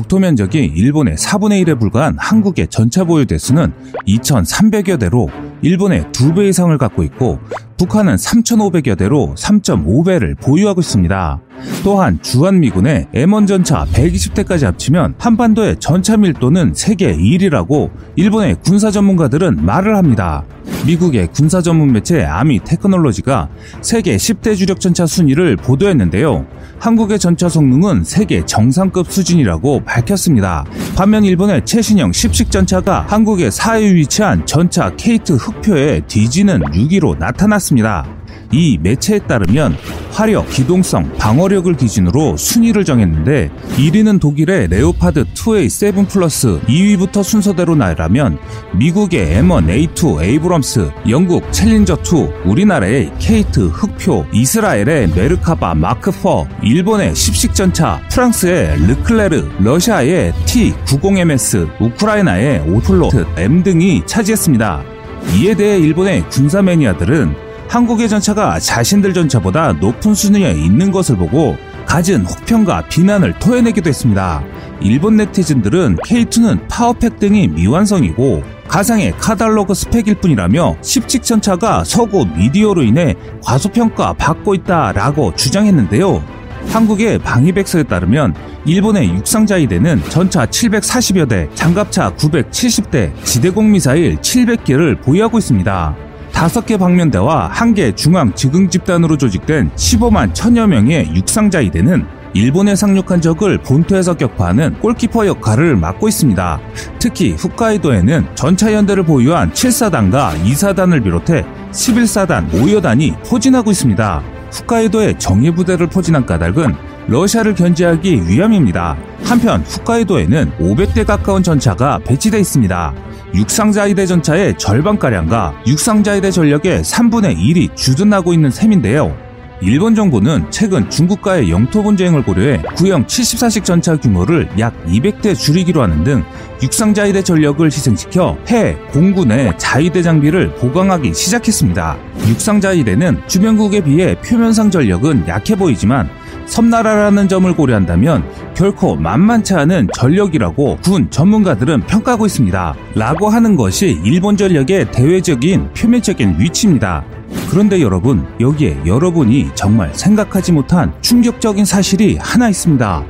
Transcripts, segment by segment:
국토 면적이 일본의 4분의 1에 불과한 한국의 전차 보유 대수는 2,300여 대로 일본의 2배 이상을 갖고 있고 북한은 3,500여 대로 3.5배를 보유하고 있습니다. 또한 주한미군의 M1 전차 120대까지 합치면 한반도의 전차 밀도는 세계 1위라고 일본의 군사 전문가들은 말을 합니다. 미국의 군사 전문 매체 아미 테크놀로지가 세계 10대 주력 전차 순위를 보도했는데요. 한국의 전차 성능은 세계 정상급 수준이라고 밝혔습니다. 반면 일본의 최신형 10식 전차가 한국의 4위에 위치한 전차 K2 흑표에 뒤지는 6위로 나타났습니다. 이 매체에 따르면 화력, 기동성, 방어력을 기준으로 순위를 정했는데 1위는 독일의 레오파드 2A7 플러스 2위부터 순서대로 나열하면 미국의 M1 A2 에이브럼스, 영국 챌린저 2, 우리나라의 K2 흑표, 이스라엘의 메르카바 마크4, 일본의 십식전차, 프랑스의 르클레르, 러시아의 T90MS, 우크라이나의 오플로트 M 등이 차지했습니다. 이에 대해 일본의 군사 매니아들은 한국의 전차가 자신들 전차보다 높은 수준에 있는 것을 보고 갖은 혹평과 비난을 토해내기도 했습니다. 일본 네티즌들은 K2는 power pack 등이 미완성이고 가상의 카달로그 스펙일 뿐이라며 10식 전차가 서구 미디어로 인해 과소평가 받고 있다라고 주장했는데요. 한국의 방위백서에 따르면 일본의 육상자위대는 전차 740여 대, 장갑차 970대, 지대공 미사일 700개를 보유하고 있습니다. 5개 방면대와 1개 중앙 지금 집단으로 조직된 15만 천여 명의 육상자위대는 일본에 상륙한 적을 본토에서 격파하는 골키퍼 역할을 맡고 있습니다. 특히 홋카이도에는 전차연대를 보유한 7사단과 2사단을 비롯해 11사단, 5여단이 포진하고 있습니다. 홋카이도에 정예 부대를 포진한 까닭은 러시아를 견제하기 위함입니다. 한편 홋카이도에는 500대 가까운 전차가 배치되어 있습니다. 육상자위대 전차의 절반가량과 육상자위대 전력의 3분의 1이 주둔하고 있는 셈인데요. 일본 정부는 최근 중국과의 영토 분쟁을 고려해 구형 74식 전차 규모를 약 200대 줄이기로 하는 등 육상 자위대 전력을 희생시켜 해, 공군의 자위대 장비를 보강하기 시작했습니다. 육상 자위대는 주변국에 비해 표면상 전력은 약해 보이지만 섬나라라는 점을 고려한다면 결코 만만치 않은 전력이라고 군 전문가들은 평가하고 있습니다. 라고 하는 것이 일본 전력의 대외적인 표면적인 위치입니다. 그런데 여러분, 여기에 여러분이 정말 생각하지 못한 충격적인 사실이 하나 있습니다.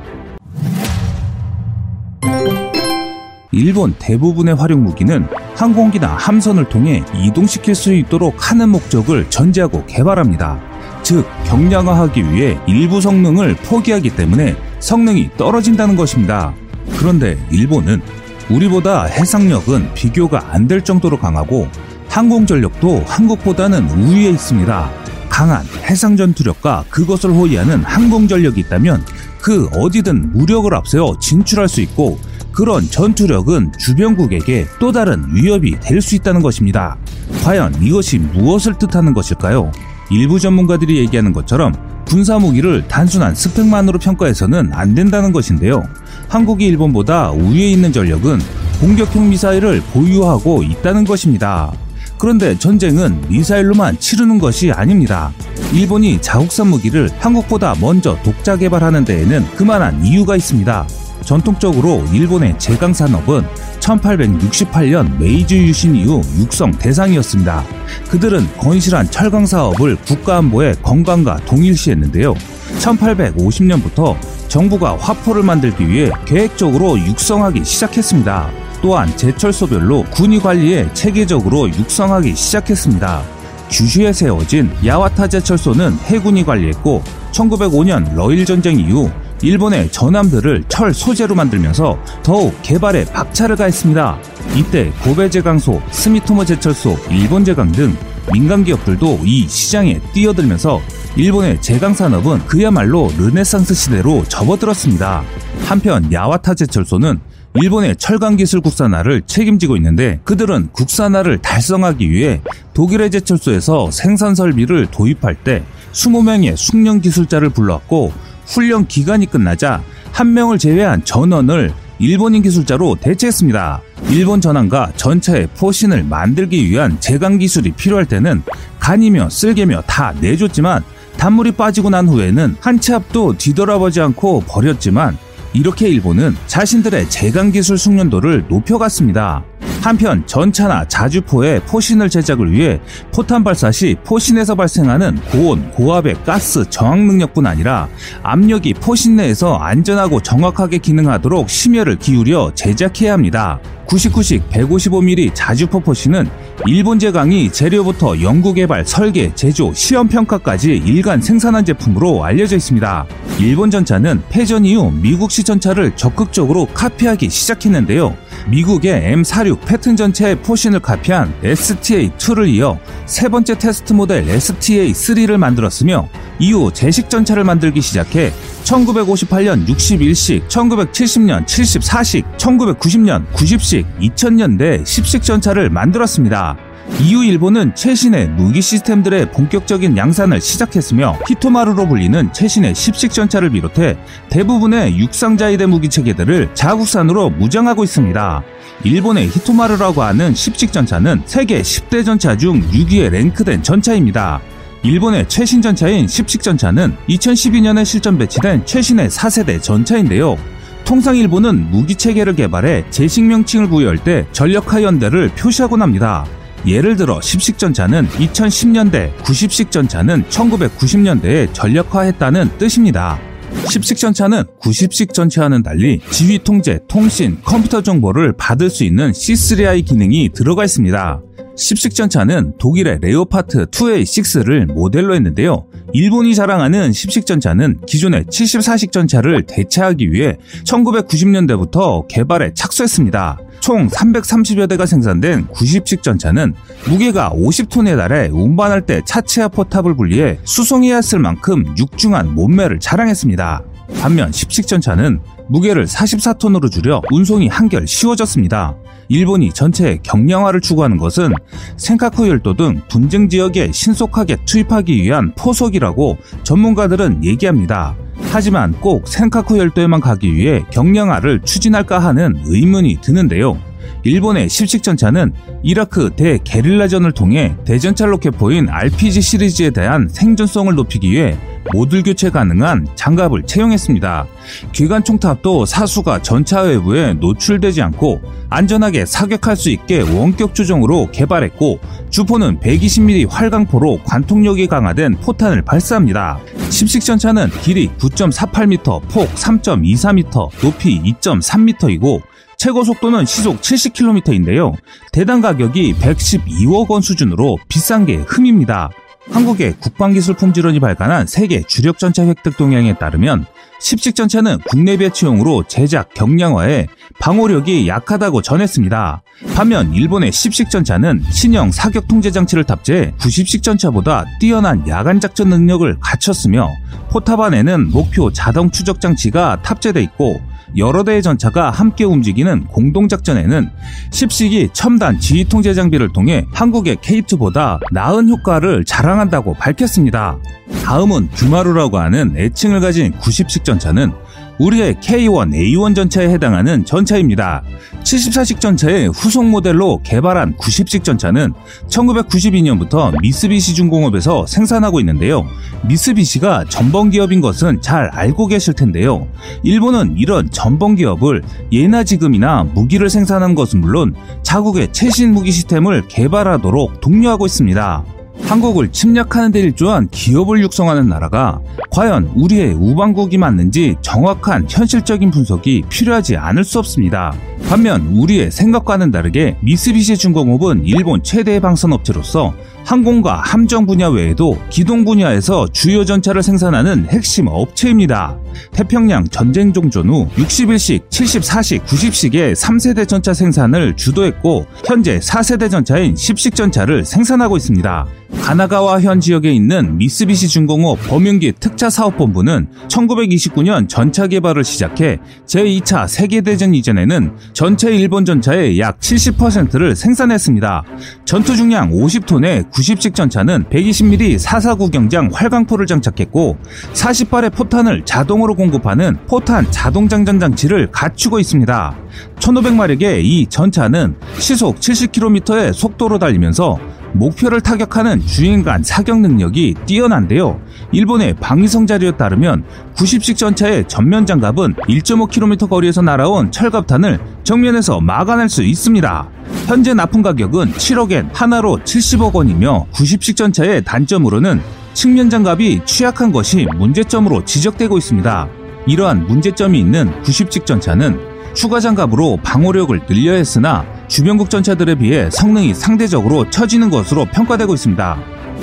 일본 대부분의 활용 무기는 항공기나 함선을 통해 이동시킬 수 있도록 하는 목적을 전제하고 개발합니다. 즉 경량화하기 위해 일부 성능을 포기하기 때문에 성능이 떨어진다는 것입니다. 그런데 일본은 우리보다 해상력은 비교가 안 될 정도로 강하고 항공 전력도 한국보다는 우위에 있습니다. 강한 해상 전투력과 그것을 호위하는 항공 전력이 있다면 그 어디든 무력을 앞세워 진출할 수 있고 그런 전투력은 주변국에게 또 다른 위협이 될 수 있다는 것입니다. 과연 이것이 무엇을 뜻하는 것일까요? 일부 전문가들이 얘기하는 것처럼 군사 무기를 단순한 스펙만으로 평가해서는 안 된다는 것인데요. 한국이 일본보다 우위에 있는 전력은 공격형 미사일을 보유하고 있다는 것입니다. 그런데 전쟁은 미사일로만 치르는 것이 아닙니다. 일본이 자국산 무기를 한국보다 먼저 독자 개발하는 데에는 그만한 이유가 있습니다. 전통적으로 일본의 제강 산업은 1868년 메이지 유신 이후 육성 대상이었습니다. 그들은 건실한 철강 사업을 국가안보의 건강과 동일시했는데요. 1850년부터 정부가 화포를 만들기 위해 계획적으로 육성하기 시작했습니다. 또한 제철소별로 군이 관리에 체계적으로 육성하기 시작했습니다. 규슈에 세워진 야와타 제철소는 해군이 관리했고 1905년 러일 전쟁 이후 일본의 전함들을 철 소재로 만들면서 더욱 개발에 박차를 가했습니다. 이때 고베 제강소, 스미토모 제철소, 일본 제강 등 민간 기업들도 이 시장에 뛰어들면서 일본의 제강 산업은 그야말로 르네상스 시대로 접어들었습니다. 한편 야와타 제철소는 일본의 철강 기술 국산화를 책임지고 있는데 그들은 국산화를 달성하기 위해 독일의 제철소에서 생산 설비를 도입할 때 20명의 숙련 기술자를 불러왔고 훈련 기간이 끝나자 한 명을 제외한 전원을 일본인 기술자로 대체했습니다. 일본 전함과 전차의 포신을 만들기 위한 제강 기술이 필요할 때는 간이며 쓸개며 다 내줬지만 단물이 빠지고 난 후에는 한 치 앞도 뒤돌아보지 않고 버렸지만 이렇게 일본은 자신들의 제강 기술 숙련도를 높여갔습니다. 한편 전차나 자주포의 포신을 제작을 위해 포탄 발사 시 포신에서 발생하는 고온, 고압의 가스 저항 능력뿐 아니라 압력이 포신 내에서 안전하고 정확하게 기능하도록 심혈을 기울여 제작해야 합니다. 99식 155mm 자주포 포신은 일본 제강이 재료부터 연구 개발, 설계, 제조, 시험 평가까지 일간 생산한 제품으로 알려져 있습니다. 일본 전차는 패전 이후 미국 시 전차를 적극적으로 카피하기 시작했는데요. 미국의 M46 패튼 전체의 포신을 카피한 STA2를 이어 세 번째 테스트 모델 STA3를 만들었으며 이후 제식 전차를 만들기 시작해 1958년 61식, 1970년 74식, 1990년 90식, 2000년대 10식 전차를 만들었습니다. 이후 일본은 최신의 무기 시스템들의 본격적인 양산을 시작했으며 히토마루로 불리는 최신의 10식 전차를 비롯해 대부분의 육상자위대 무기 체계들을 자국산으로 무장하고 있습니다. 일본의 히토마루라고 하는 10식 전차는 세계 10대 전차 중 6위에 랭크된 전차입니다. 일본의 최신 전차인 10식 전차는 2012년에 실전 배치된 최신의 4세대 전차인데요. 통상 일본은 무기 체계를 개발해 제식 명칭을 부여할 때 전력하 연대를 표시하곤 합니다. 예를 들어 10식 전차는 2010년대, 90식 전차는 1990년대에 전력화했다는 뜻입니다. 10식 전차는 90식 전차와는 달리 지휘 통제, 통신, 컴퓨터 정보를 받을 수 있는 C3I 기능이 들어가 있습니다. 10식 전차는 독일의 레오파트 2A6를 모델로 했는데요. 일본이 자랑하는 10식 전차는 기존의 74식 전차를 대체하기 위해 1990년대부터 개발에 착수했습니다. 총 330여 대가 생산된 90식 전차는 무게가 50톤에 달해 운반할 때 차체와 포탑을 분리해 수송해야 했을 만큼 육중한 몸매를 자랑했습니다. 반면 10식 전차는 무게를 44톤으로 줄여 운송이 한결 쉬워졌습니다. 일본이 전체 경량화를 추구하는 것은 센카쿠 열도 등 분쟁 지역에 신속하게 투입하기 위한 포석이라고 전문가들은 얘기합니다. 하지만 꼭 센카쿠 열도에만 가기 위해 경량화를 추진할까 하는 의문이 드는데요. 일본의 십식 전차는 이라크 대게릴라전을 통해 대전차 로켓포인 RPG 시리즈에 대한 생존성을 높이기 위해 모듈 교체 가능한 장갑을 채용했습니다. 기관 총탑도 사수가 전차 외부에 노출되지 않고 안전하게 사격할 수 있게 원격 조정으로 개발했고 주포는 120mm 활강포로 관통력이 강화된 포탄을 발사합니다. 십식 전차는 길이 9.48m, 폭 3.24m, 높이 2.3m이고 최고 속도는 시속 70km인데요. 대당 가격이 112억 원 수준으로 비싼 게 흠입니다. 한국의 국방기술 품질원이 발간한 세계 주력 전차 획득 동향에 따르면 십식 전차는 국내 배치용으로 제작 경량화에 방호력이 약하다고 전했습니다. 반면 일본의 십식 전차는 신형 사격 통제 장치를 탑재해 90식 전차보다 뛰어난 야간 작전 능력을 갖췄으며 포탑 안에는 목표 자동 추적 장치가 탑재돼 있고 여러 대의 전차가 함께 움직이는 공동작전에는 10식이 첨단 지휘 통제 장비를 통해 한국의 K2보다 나은 효과를 자랑한다고 밝혔습니다. 다음은 규마루라고 하는 애칭을 가진 90식 전차는 우리의 K1, A1 전차에 해당하는 전차입니다. 74식 전차의 후속 모델로 개발한 90식 전차는 1992년부터 미쓰비시 중공업에서 생산하고 있는데요. 미쓰비시가 전범 기업인 것은 잘 알고 계실 텐데요. 일본은 이런 전범 기업을 예나 지금이나 무기를 생산하는 것은 물론 자국의 최신 무기 시스템을 개발하도록 독려하고 있습니다. 한국을 침략하는 데 일조한 기업을 육성하는 나라가 과연 우리의 우방국이 맞는지 정확한 현실적인 분석이 필요하지 않을 수 없습니다. 반면 우리의 생각과는 다르게 미쓰비시 중공업은 일본 최대의 방산업체로서 항공과 함정 분야 외에도 기동 분야에서 주요 전차를 생산하는 핵심 업체입니다. 태평양 전쟁 종전 후 61식, 74식, 90식의 3세대 전차 생산을 주도했고 현재 4세대 전차인 10식 전차를 생산하고 있습니다. 가나가와 현 지역에 있는 미쓰비시 중공업 범용기 특차사업본부는 1929년 전차 개발을 시작해 제2차 세계대전 이전에는 전체 일본 전차의 약 70%를 생산했습니다. 전투 중량 50톤의 90식 전차는 120mm 449 경장 활강포를 장착했고 40발의 포탄을 자동으로 공급하는 포탄 자동 장전 장치를 갖추고 있습니다. 1500마력의 이 전차는 시속 70km의 속도로 달리면서 목표를 타격하는 주행간 사격 능력이 뛰어난데요. 일본의 방위성 자료에 따르면 90식 전차의 전면 장갑은 1.5km 거리에서 날아온 철갑탄을 정면에서 막아낼 수 있습니다. 현재 납품 가격은 7억엔 하나로 70억 원이며 90식 전차의 단점으로는 측면 장갑이 취약한 것이 문제점으로 지적되고 있습니다. 이러한 문제점이 있는 90식 전차는 추가 장갑으로 방어력을 늘려야 했으나 주변국 전차들에 비해 성능이 상대적으로 처지는 것으로 평가되고 있습니다.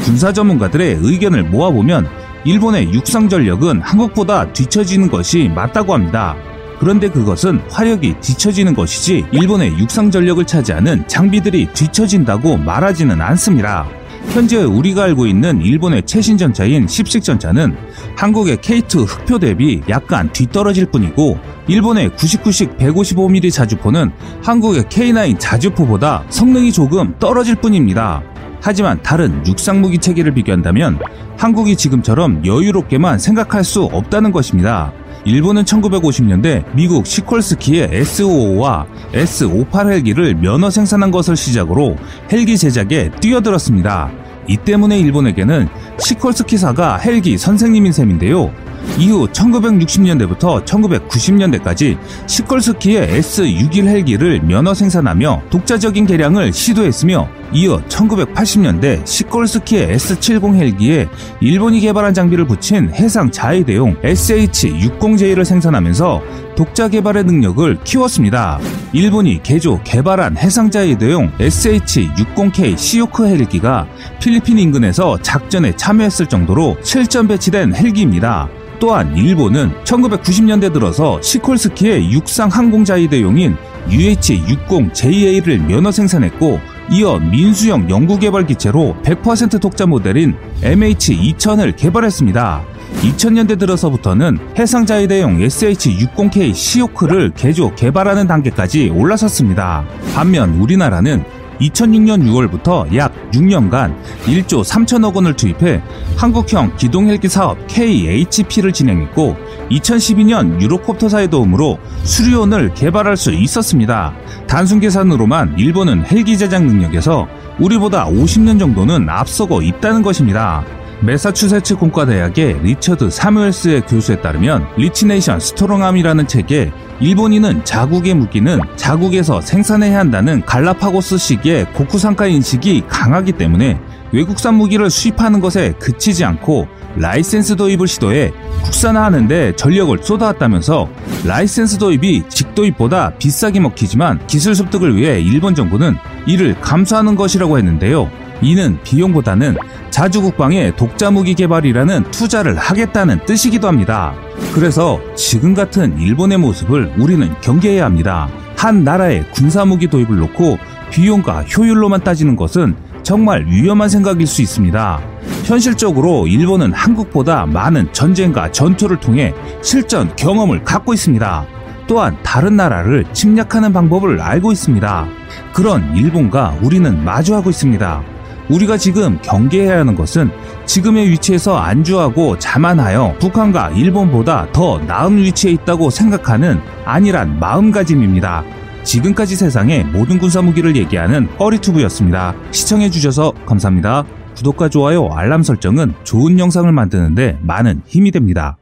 군사 전문가들의 의견을 모아보면 일본의 육상 전력은 한국보다 뒤처지는 것이 맞다고 합니다. 그런데 그것은 화력이 뒤처지는 것이지 일본의 육상 전력을 차지하는 장비들이 뒤처진다고 말하지는 않습니다. 현재 우리가 알고 있는 일본의 최신 전차인 10식 전차는 한국의 K2 흑표 대비 약간 뒤떨어질 뿐이고 일본의 99식 155mm 자주포는 한국의 K9 자주포보다 성능이 조금 떨어질 뿐입니다. 하지만 다른 육상 무기 체계를 비교한다면 한국이 지금처럼 여유롭게만 생각할 수 없다는 것입니다. 일본은 1950년대 미국 시콜스키의 S55와 S58 헬기를 면허 생산한 것을 시작으로 헬기 제작에 뛰어들었습니다. 이 때문에 일본에게는 시콜스키사가 헬기 선생님인 셈인데요. 이후 1960년대부터 1990년대까지 시콜스키의 S61 헬기를 면허 생산하며 독자적인 개량을 시도했으며 이어 1980년대 시콜스키의 S70 헬기에 일본이 개발한 장비를 붙인 해상 자위대용 SH-60J를 생산하면서 독자 개발의 능력을 키웠습니다. 일본이 개조 개발한 해상 자위 대용 SH-60K 시오크 헬기가 필리핀 인근에서 작전에 참여했을 정도로 실전 배치된 헬기입니다. 또한 일본은 1990년대 들어서 시콜스키의 육상 항공자위 대용인 UH-60JA를 면허 생산했고 이어 민수형 연구개발 기체로 100% 독자 모델인 MH2000을 개발했습니다. 2000년대 들어서부터는 해상자위 대용 SH-60K 시오크를 개조 개발하는 단계까지 올라섰습니다. 반면 우리나라는 2006년 6월부터 약 6년간 1조 3천억 원을 투입해 한국형 기동헬기 사업 KHP를 진행했고 2012년 유로콥터사의 도움으로 수리온을 개발할 수 있었습니다. 단순 계산으로만 일본은 헬기 제작 능력에서 우리보다 50년 정도는 앞서고 있다는 것입니다. 메사추세츠 공과대학의 리처드 사무엘스의 교수에 따르면 Rich Nation Strong Army라는 책에 일본인은 자국의 무기는 자국에서 생산해야 한다는 갈라파고스식의 国産化 인식이 강하기 때문에 외국산 무기를 수입하는 것에 그치지 않고 라이센스 도입을 시도해 국산화하는데 전력을 쏟아왔다면서 라이센스 도입이 직도입보다 비싸게 먹히지만 기술 습득을 위해 일본 정부는 이를 감수하는 것이라고 했는데요. 이는 비용보다는 자주국방의 독자무기 개발이라는 투자를 하겠다는 뜻이기도 합니다. 그래서 지금 같은 일본의 모습을 우리는 경계해야 합니다. 한 나라의 군사무기 도입을 놓고 비용과 효율로만 따지는 것은 정말 위험한 생각일 수 있습니다. 현실적으로 일본은 한국보다 많은 전쟁과 전투를 통해 실전 경험을 갖고 있습니다. 또한 다른 나라를 침략하는 방법을 알고 있습니다. 그런 일본과 우리는 마주하고 있습니다. 우리가 지금 경계해야 하는 것은 지금의 위치에서 안주하고 자만하여 북한과 일본보다 더 나은 위치에 있다고 생각하는 아니란 마음가짐입니다. 지금까지 세상의 모든 군사무기를 얘기하는 어리투브였습니다. 시청해주셔서 감사합니다. 구독과 좋아요, 알람 설정은 좋은 영상을 만드는데 많은 힘이 됩니다.